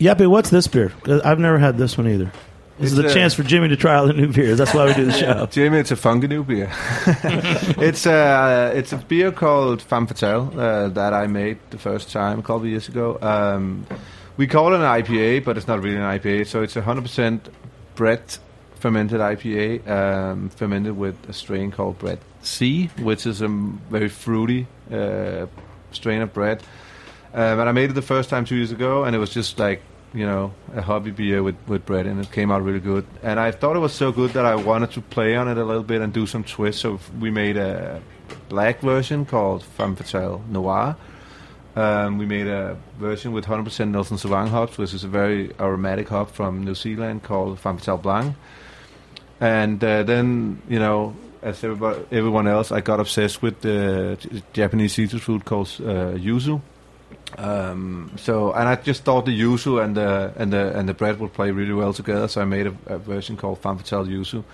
[SPEAKER 3] uh, Jeppe, what's this beer? I've never had this one either. This is a
[SPEAKER 5] a-
[SPEAKER 3] chance for Jimmy to try all the new beers. That's why we do the show.
[SPEAKER 5] Jimmy, it's a funky new beer. it's a it's a beer called Femme Fatale uh, that I made the first time a couple of years ago. Um, we call it an IPA, but it's not really an IPA. So it's a hundred percent Brett fermented IPA, um, fermented with a strain called Brett C, which is a very fruity uh, strain of Brett. Um, and I made it the first time two years ago, and it was just like you know a hobby beer with with Brett, and it came out really good. And I thought it was so good that I wanted to play on it a little bit and do some twists. So we made a black version called Femme Fatale Noir. Um, we made a version with 100% Nelson Sauvin hops, which is a very aromatic hop from New Zealand called Femme Fatale Blanc. And uh, then, you know, as everybody, everyone else, I got obsessed with the Japanese citrus fruit called uh, yuzu. Um, so, and I just thought the yuzu and the and the and the Brett would play really well together. So I made a, a version called Femme Yuzu.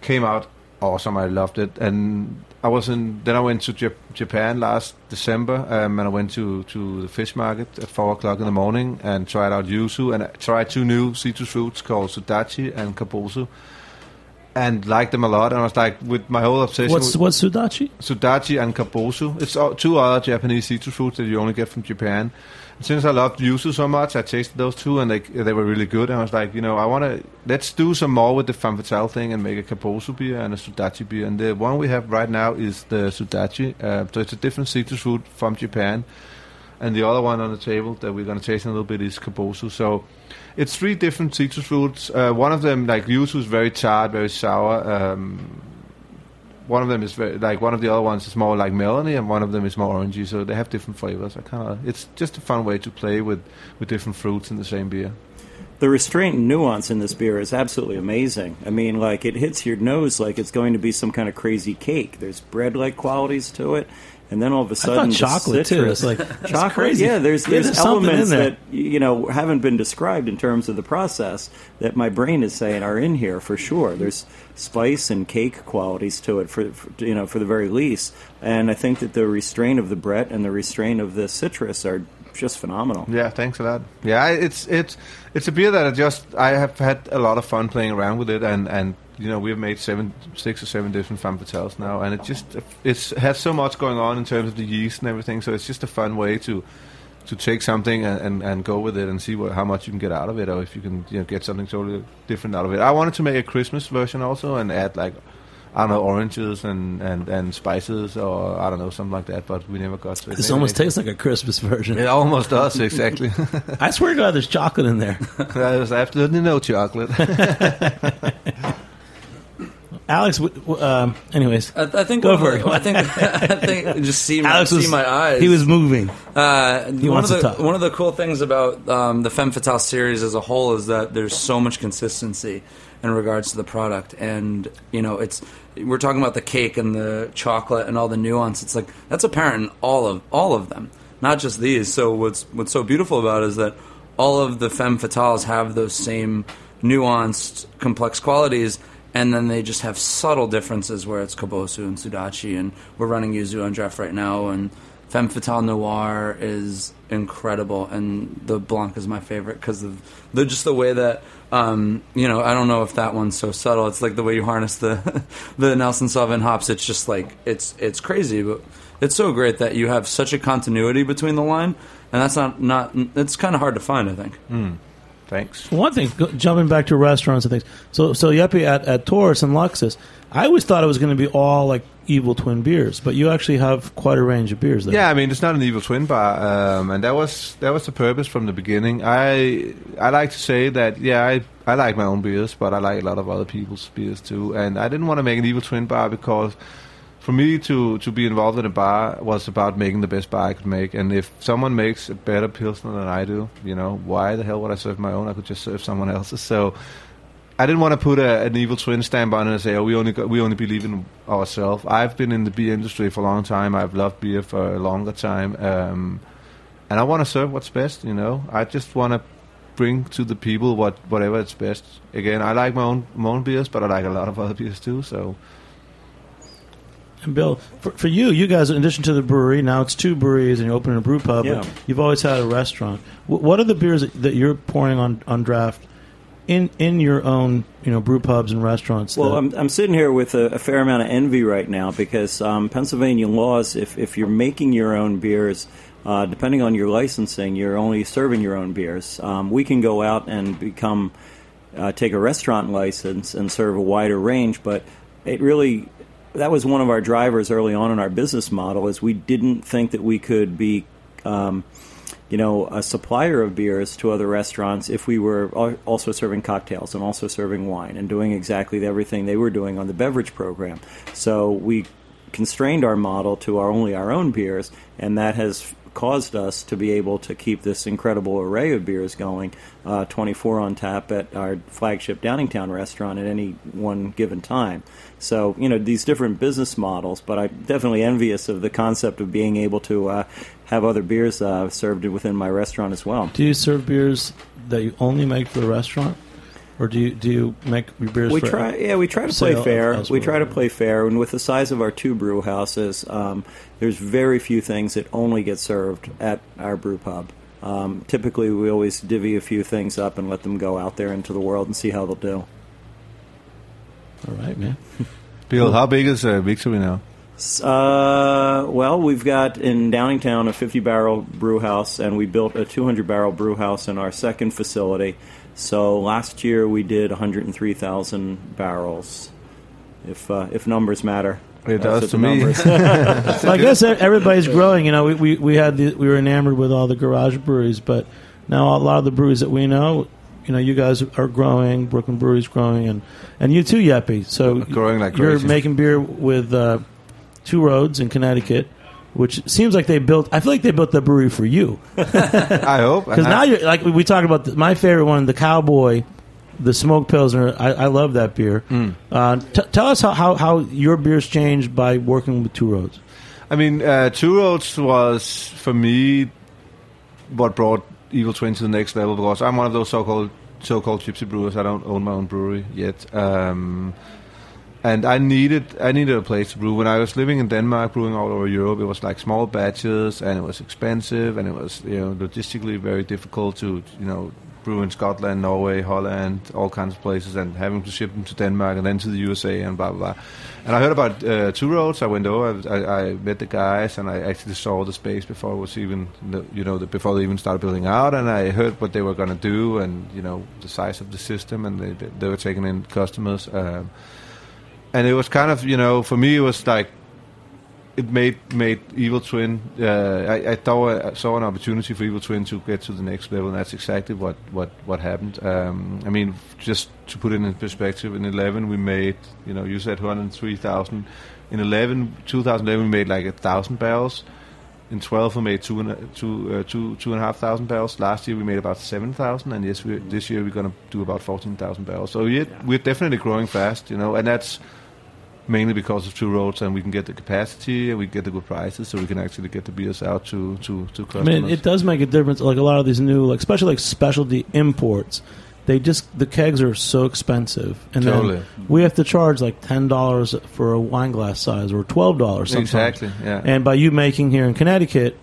[SPEAKER 5] Came out awesome. I loved it, and I was in. Then I went to Jap- Japan last December, um, and I went to to the fish market at four o'clock in the morning and tried out yuzu and I tried two new citrus fruits called sudachi and kabosu, and liked them a lot. And I was like, with my whole obsession.
[SPEAKER 3] What's
[SPEAKER 5] with,
[SPEAKER 3] what's Sudachi?
[SPEAKER 5] Sudachi and Kabosu. It's two other Japanese citrus fruits that you only get from Japan. And since I loved yuzu so much, I tasted those two and they they were really good. And I was like, you know, I want to let's do some more with the femme fatale thing and make a Kabosu beer and a Sudachi beer. And the one we have right now is the Sudachi. Uh, so it's a different citrus fruit from Japan. And the other one on the table that we're going to taste in a little bit is Kabosu. So it's three different citrus fruits. Uh, one of them, like yuzu, is very tart, very sour. Um, one of them is very like one of the other ones is more like melony, and one of them is more orangey. So they have different flavors. I kind of it's just a fun way to play with with different fruits in the same beer.
[SPEAKER 6] The restraint and nuance in this beer is absolutely amazing. I mean, like it hits your nose like it's going to be some kind of crazy cake. There's bread-like qualities to it, and then all of a sudden, the
[SPEAKER 3] chocolate, too.
[SPEAKER 6] citrus-
[SPEAKER 3] It's like-
[SPEAKER 6] chocolate.
[SPEAKER 3] crazy.
[SPEAKER 6] Yeah, there's
[SPEAKER 3] Yeah,
[SPEAKER 6] there's,
[SPEAKER 3] there's in
[SPEAKER 6] elements
[SPEAKER 3] there.
[SPEAKER 6] that you know haven't been described in terms of the process that my brain is saying are in here for sure. There's spice and cake qualities to it for, for you know for the very least, and I think that the restraint of the Brett and the restraint of the citrus are just phenomenal.
[SPEAKER 5] Yeah, thanks a lot. Yeah, it's it's it's a beer that I just I have had a lot of fun playing around with it, and and you know we've made seven, six or seven different femme fatales now, and it just it's has so much going on in terms of the yeast and everything. So it's just a fun way to to take something and, and, and go with it and see what, how much you can get out of it, or if you can you know, get something totally different out of it. I wanted to make a Christmas version also and add like. I don't know oranges and, and, and spices or I don't know something like that, but we never got to it.
[SPEAKER 3] This
[SPEAKER 5] Maybe
[SPEAKER 3] almost tastes like a Christmas version.
[SPEAKER 5] It almost does exactly.
[SPEAKER 3] I swear to God, there's chocolate in there.
[SPEAKER 5] There's absolutely no chocolate.
[SPEAKER 3] Alex. w- Um, anyways,
[SPEAKER 4] I, I think
[SPEAKER 3] Go for it.
[SPEAKER 4] I think I think just see my,
[SPEAKER 3] Alex
[SPEAKER 4] see my eyes.
[SPEAKER 3] He was moving.
[SPEAKER 4] Uh, one
[SPEAKER 3] wants
[SPEAKER 4] of
[SPEAKER 3] to
[SPEAKER 4] the
[SPEAKER 3] talk.
[SPEAKER 4] one of the cool things about um, the Femme Fatale series as a whole is that there's so much consistency in regards to the product, and you know, it's we're talking about the cake and the chocolate and all the nuance. It's like that's apparent in all of all of them, not just these. So what's what's so beautiful about it is that all of the Femme Fatales have those same nuanced, complex qualities. And then they just have subtle differences where it's Kabosu and Sudachi, and we're running Yuzu on draft right now, and Femme Fatale Noir is incredible, and the Blanc is my favorite because of the just the way that um, you know. I don't know if that one's so subtle. It's like the way you harness the the Nelson Sauvin hops. It's just like it's it's crazy, but it's so great that you have such a continuity between the line, and that's not not. It's kind of hard to find. I think.
[SPEAKER 5] Thanks.
[SPEAKER 3] One thing, go, jumping back to restaurants and things. So, so Jeppe at, at Tørst and Luksus, I always thought it was going to be all like evil twin beers, but you actually have quite a range of beers there.
[SPEAKER 5] Yeah, I mean it's not an evil twin bar, um, and that was that was the purpose from the beginning. I I like to say that yeah, I I like my own beers, but I like a lot of other people's beers too. And I didn't want to make an evil twin bar because for me to to be involved in a bar was about making the best bar I could make. And if someone makes a better pilsner than I do, you know, why the hell would I serve my own? I could just serve someone else's. So. I didn't want to put a, an evil twin stamp on it and say, "Oh, we only got, we only believe in ourselves." I've been in the beer industry for a long time. I've loved beer for a longer time, um, and I want to serve what's best. You know, I just want to bring to the people what whatever it's best. Again, I like my own my own beers, but I like a lot of other beers too. So
[SPEAKER 3] And Bill, for, for you, you guys, in addition to the brewery, now it's two breweries and you're opening a brew pub.
[SPEAKER 6] Yeah.
[SPEAKER 3] But you've always had a restaurant. W- what are the beers that, that you're pouring on, on draft in in your own you know brew pubs and restaurants?
[SPEAKER 6] Well,
[SPEAKER 3] that-
[SPEAKER 6] I'm, I'm sitting here with a, a fair amount of envy right now because um, Pennsylvania laws, if, if you're making your own beers, uh, depending on your licensing, you're only serving your own beers. Um, we can go out and become uh, take a restaurant license and serve a wider range, but it really that was one of our drivers early on in our business model is we didn't think that we could be um, you know, a supplier of beers to other restaurants if we were also serving cocktails and also serving wine and doing exactly everything they were doing on the beverage program. So we constrained our model to our only our own beers, and that has caused us to be able to keep this incredible array of beers going, uh, 24 on tap at our flagship Downingtown restaurant at any one given time. So, you know, these different business models, but I'm definitely envious of the concept of being able to uh, have other beers uh, served within my restaurant as well.
[SPEAKER 3] do you serve beers that you only make for the restaurant, or do you do you make your beers?
[SPEAKER 6] We
[SPEAKER 3] for
[SPEAKER 6] try, yeah, we try to play fair.
[SPEAKER 3] elsewhere?
[SPEAKER 6] We try to play fair, and with the size of our two brew houses, um, there's very few things that only get served at our brew pub. Um, typically, we always divvy a few things up and let them go out there into the world and see how they'll do.
[SPEAKER 3] All right, man.
[SPEAKER 5] Bill, how big is uh, Victory now?
[SPEAKER 6] Uh, well, we've got in Downingtown a 50 barrel brew house, and we built a 200 barrel brew house in our second facility. So last year we did 103,000 barrels. If uh, if numbers matter,
[SPEAKER 5] It does to me.
[SPEAKER 3] I guess everybody's growing. You know, we, we, we had the, we were enamored with all the garage breweries, but now a lot of the breweries that we know, you know, you guys are growing. Brooklyn Brewery's growing, and and you too, Jeppe. So
[SPEAKER 5] Growing like
[SPEAKER 3] you're
[SPEAKER 5] crazy.
[SPEAKER 3] making beer with uh, Two Roads in Connecticut, which seems like they built. I feel like they built the brewery for you
[SPEAKER 5] I hope.
[SPEAKER 3] because now you're like we talk about the, my favorite one, the Cowboy. The smoke pilsner, I, I love that beer.
[SPEAKER 5] Mm.
[SPEAKER 3] Uh, t- tell us how, how, how your beers changed by working with Two Roads.
[SPEAKER 5] I mean, uh, Two Roads was for me what brought Evil Twin to the next level because I'm one of those so-called so-called gypsy brewers. I don't own my own brewery yet, um, and I needed I needed a place to brew. When I was living in Denmark, brewing all over Europe, it was like small batches, and it was expensive, and it was you know logistically very difficult to you know brew in Scotland, Norway, Holland, all kinds of places, and having to ship them to Denmark and then to the USA and blah blah. blah. And I heard about uh, Two Roads. I went over. I, I met the guys, and I actually saw the space before it was even, you know, before they even started building out. And I heard what they were going to do, and you know, the size of the system, and they they were taking in customers. Um, and it was kind of, you know, for me, it was like it made made Evil Twin. Uh, I, I thought I saw an opportunity for Evil Twin to get to the next level, and that's exactly what what what happened. Um, I mean, just to put it in perspective, in 11 we made, you know, you said 103,000. In 11, 2011 we made like a thousand barrels. In 12 we made two and two, uh, two, two and a half thousand barrels. Last year we made about 7,000, and yes, this year we're going to do about 14,000 barrels. So yeah, we're definitely growing fast, you know, and that's mainly because of two roads, and we can get the capacity and we get the good prices, so we can actually get the beers out to to to customers.
[SPEAKER 3] I mean, it does make a difference. Like a lot of these new, like especially like specialty imports, they just the kegs are so expensive, and
[SPEAKER 5] Totally.
[SPEAKER 3] then we have to charge like ten dollars for a wine glass size or twelve dollars
[SPEAKER 5] exactly, yeah.
[SPEAKER 3] And by you making here in Connecticut,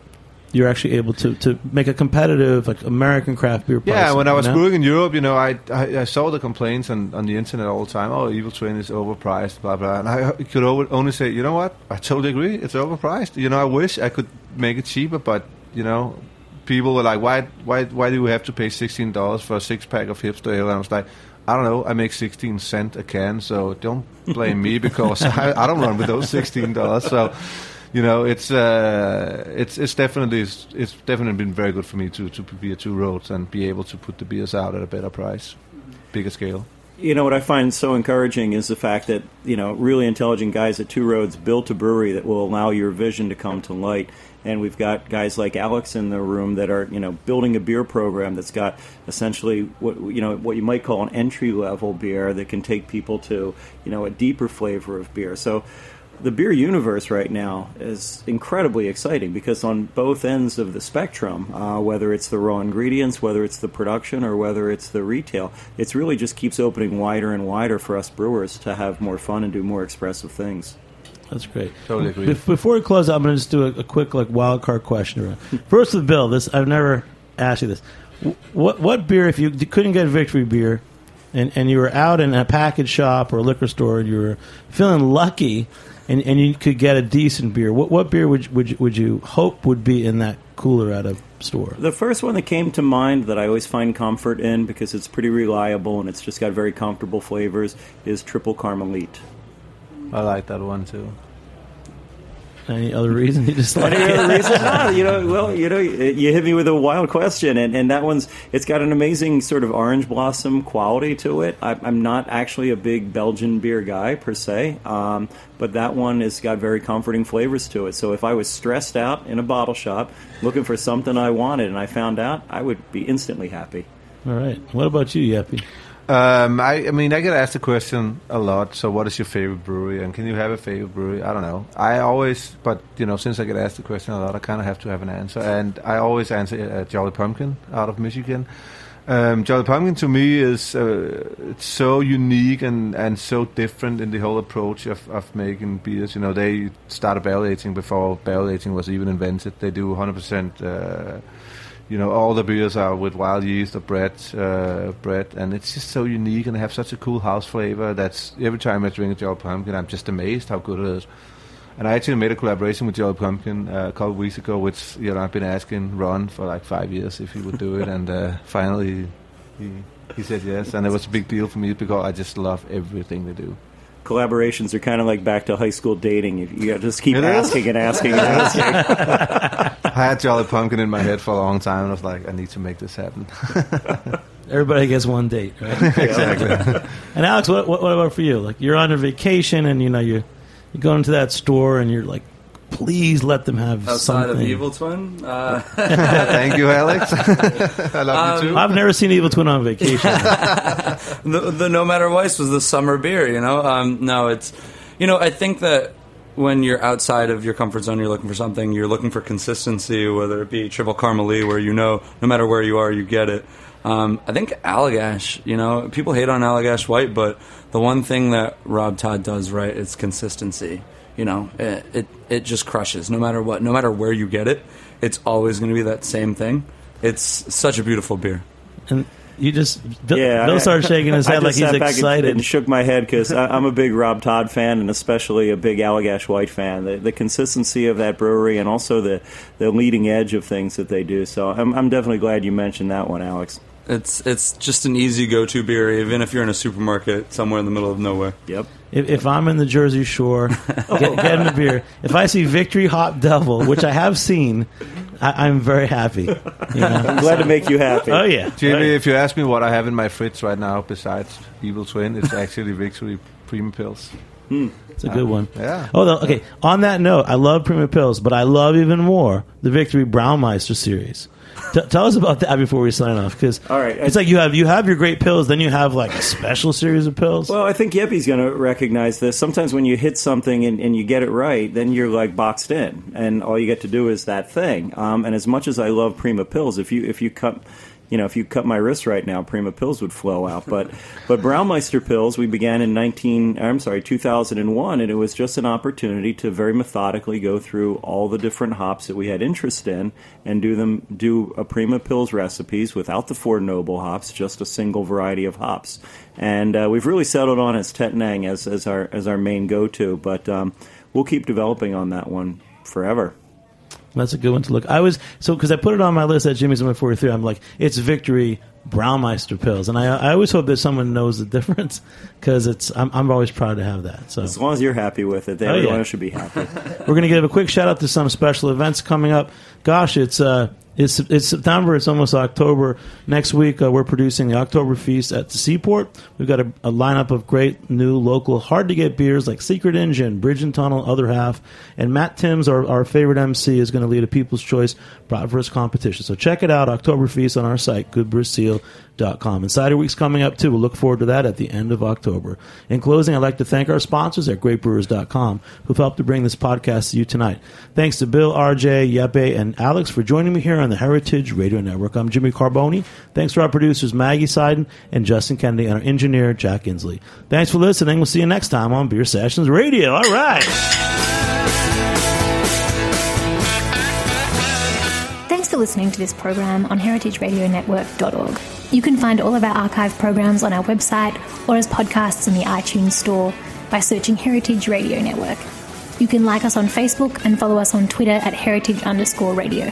[SPEAKER 3] you're actually able to, to make a competitive like American craft beer.
[SPEAKER 5] Yeah, when I was
[SPEAKER 3] you know?
[SPEAKER 5] brewing in Europe, you know, I, I I saw the complaints on, on the internet all the time. Oh, Evil Twin is overpriced, blah blah. And I could only say, you know what? I totally agree. It's overpriced. You know, I wish I could make it cheaper, but you know, people were like, why why why do we have to pay sixteen dollars for a six pack of hipster ale? And I was like. I don't know. I make sixteen cent a can, so don't blame me because I, I don't run with those sixteen dollars. So, you know, it's uh, it's it's definitely it's definitely been very good for me to to be at two roads and be able to put the beers out at a better price, bigger scale.
[SPEAKER 6] You know what I find so encouraging is the fact that you know really intelligent guys at Two Roads built a brewery that will allow your vision to come to light, and we've got guys like Alex in the room that are you know building a beer program that's got essentially what you know what you might call an entry level beer that can take people to you know a deeper flavor of beer. So the beer universe right now is incredibly exciting because on both ends of the spectrum, uh, whether it's the raw ingredients, whether it's the production, or whether it's the retail, it's really just keeps opening wider and wider for us brewers to have more fun and do more expressive things.
[SPEAKER 3] That's great.
[SPEAKER 5] Totally agree.
[SPEAKER 3] Bef- Before we close, I'm going to just do a, a quick like wild card question. around. First with Bill, this I've never asked you this. What what beer if you couldn't get victory beer, and and you were out in a package shop or a liquor store and you were feeling lucky, and, and you could get a decent beer. What what beer would you- would would you hope would be in that cooler at a store?
[SPEAKER 6] The first one that came to mind that I always find comfort in because it's pretty reliable and it's just got very comfortable flavors is Tripel Karmeliet.
[SPEAKER 5] I like that one too.
[SPEAKER 3] Any other reason you just like
[SPEAKER 6] Any other reason? No, you know, well, you know, you hit me with a wild question, and, and that one's it's got an amazing sort of orange blossom quality to it. I, I'm not actually a big Belgian beer guy per se, um, but that one has got very comforting flavors to it. So if I was stressed out in a bottle shop looking for something I wanted and I found out, I would be instantly happy.
[SPEAKER 3] All right. What about you, Jeppe?
[SPEAKER 5] Um, I, I mean, I get asked the question a lot. So, what is your favorite brewery? And can you have a favorite brewery? I don't know. I always, but you know, since I get asked the question a lot, I kind of have to have an answer. And I always answer uh, Jolly Pumpkin out of Michigan. Um, Jolly Pumpkin to me is uh, so unique and, and so different in the whole approach of, of making beers. You know, they started barrel aging before barrel aging was even invented. They do 100%. Uh, you know, all the beers are with wild yeast or Brett, uh, Brett, and it's just so unique and they have such a cool house flavor. That's every time I drink a Jolly Pumpkin, I'm just amazed how good it is. And I actually made a collaboration with Jolly Pumpkin uh, a couple of weeks ago, which you know I've been asking Ron for like five years if he would do it, and uh, finally he he said yes, and it was a big deal for me because I just love everything they do.
[SPEAKER 6] Collaborations are kind of like back to high school dating. You, you just keep asking and asking and asking.
[SPEAKER 5] I had Jolly Pumpkin in my head for a long time, and I was like, I need to make this happen.
[SPEAKER 3] Everybody gets one date, right?
[SPEAKER 5] exactly.
[SPEAKER 3] And Alex, what, what, what about for you? Like you're on a vacation and you know you you go into that store and you're like, please let them have
[SPEAKER 4] Outside
[SPEAKER 3] something.
[SPEAKER 4] of Evil Twin, uh,
[SPEAKER 5] Thank you, Alex. I love you too.
[SPEAKER 3] I've never seen Evil Twin on vacation.
[SPEAKER 4] the, the NoMader Weiss was the summer beer, you know? Um, no, it's, you know, I think that when you're outside of your comfort zone, you're looking for something, you're looking for consistency, whether it be Tripel Karmeliet, where you know no matter where you are, you get it. Um, I think Allagash, you know, people hate on Allagash White, but the one thing that Rob Tod does right is consistency. You know, it, it, it just crushes no matter what, no matter where you get it, it's always going to be that same thing. It's such a beautiful beer.
[SPEAKER 3] and you just Bill,
[SPEAKER 6] Yeah,
[SPEAKER 3] Bill
[SPEAKER 6] I-
[SPEAKER 3] started shaking his
[SPEAKER 6] I
[SPEAKER 3] head like
[SPEAKER 6] just
[SPEAKER 3] he's
[SPEAKER 6] sat back and-
[SPEAKER 3] excited.
[SPEAKER 6] and shook my head because I'm a big Rob Tod fan and especially a big Allagash White fan. The, the consistency of that brewery and also the, the leading edge of things that they do. So I'm, I'm definitely glad you mentioned that one, Alex.
[SPEAKER 4] It's it's just an easy go to beer, even if you're in a supermarket somewhere in the middle of nowhere.
[SPEAKER 6] Yep.
[SPEAKER 3] if, if I'm in the Jersey Shore get, getting a beer, if I see Victory Hop Devil, which I have seen, I, I'm very happy. You know?
[SPEAKER 6] I'm glad to make you happy.
[SPEAKER 3] Oh yeah,
[SPEAKER 5] Jimmy, if you ask me what I have in my fridge right now besides Evil Twin, it's actually Victory Prima Pils. Hmm.
[SPEAKER 3] it's a good uh, one.
[SPEAKER 5] Yeah.
[SPEAKER 3] Oh, the, okay. On that note, I love Prima Pils, but I love even more the Victory Braumeister series. T- tell us about that before we sign off, because
[SPEAKER 6] All right,
[SPEAKER 3] it's
[SPEAKER 6] I-
[SPEAKER 3] like you have you have your great Pils, then you have like a special series of Pils.
[SPEAKER 6] Well, I think Jeppe's going to recognize this. Sometimes when you hit something and, and you get it right, then you're like boxed in, and all you get to do is that thing. Um, and as much as I love Prima Pils, if you if you cut, you know, if you cut my wrist right now, Prima Pils would flow out. But but Braumeister Pils, we began in 19. I'm sorry, 2001, and it was just an opportunity to very methodically go through all the different hops that we had interest in and do them do a Prima Pils recipes without the four noble hops, just a single variety of hops. And uh, we've really settled on as Tettnang as, as our as our main go to, but um, we'll keep developing on that one forever.
[SPEAKER 3] That's a good one to look. I was so because I put it on my list at Jimmy's number forty three. I'm like, it's Victory Braumeister Pils, and I I always hope that someone knows the difference because it's I'm I'm always proud to have that. So
[SPEAKER 6] As long as you're happy with it, then
[SPEAKER 3] Oh,
[SPEAKER 6] everyone
[SPEAKER 3] yeah.
[SPEAKER 6] should be happy.
[SPEAKER 3] We're going to give a quick shout out to some special events coming up. Gosh, it's uh, it's it's September. It's almost October. Next week, uh, we're producing the October Feast at the Seaport. We've got a, a lineup of great new local, hard to get beers like Secret Engine, Bridge and Tunnel, Other Half, and Matt Timms, our, our favorite MC, is going to lead a People's Choice Bratwurst competition. So check it out, October Feast on our site, goodbeerseal.com. And Cider Week's coming up too. We'll look forward to that at the end of October. In closing, I'd like to thank our sponsors at greatbrewers.com who've helped to bring this podcast to you tonight. Thanks to Bill, RJ, Jeppe, and Alex for joining me here on the Heritage Radio Network. I'm Jimmy Carbone. Thanks to our producers Maggie Seiden and Justin Kennedy and our engineer Jack Inslee. Thanks for listening. We'll see you next time on Beer Sessions Radio. All right.
[SPEAKER 8] Thanks for listening to this program on heritageradionetwork.org. You can find all of our archive programs on our website or as podcasts in the iTunes Store by searching Heritage Radio Network. You can like us on Facebook and follow us on Twitter at heritage underscore radio.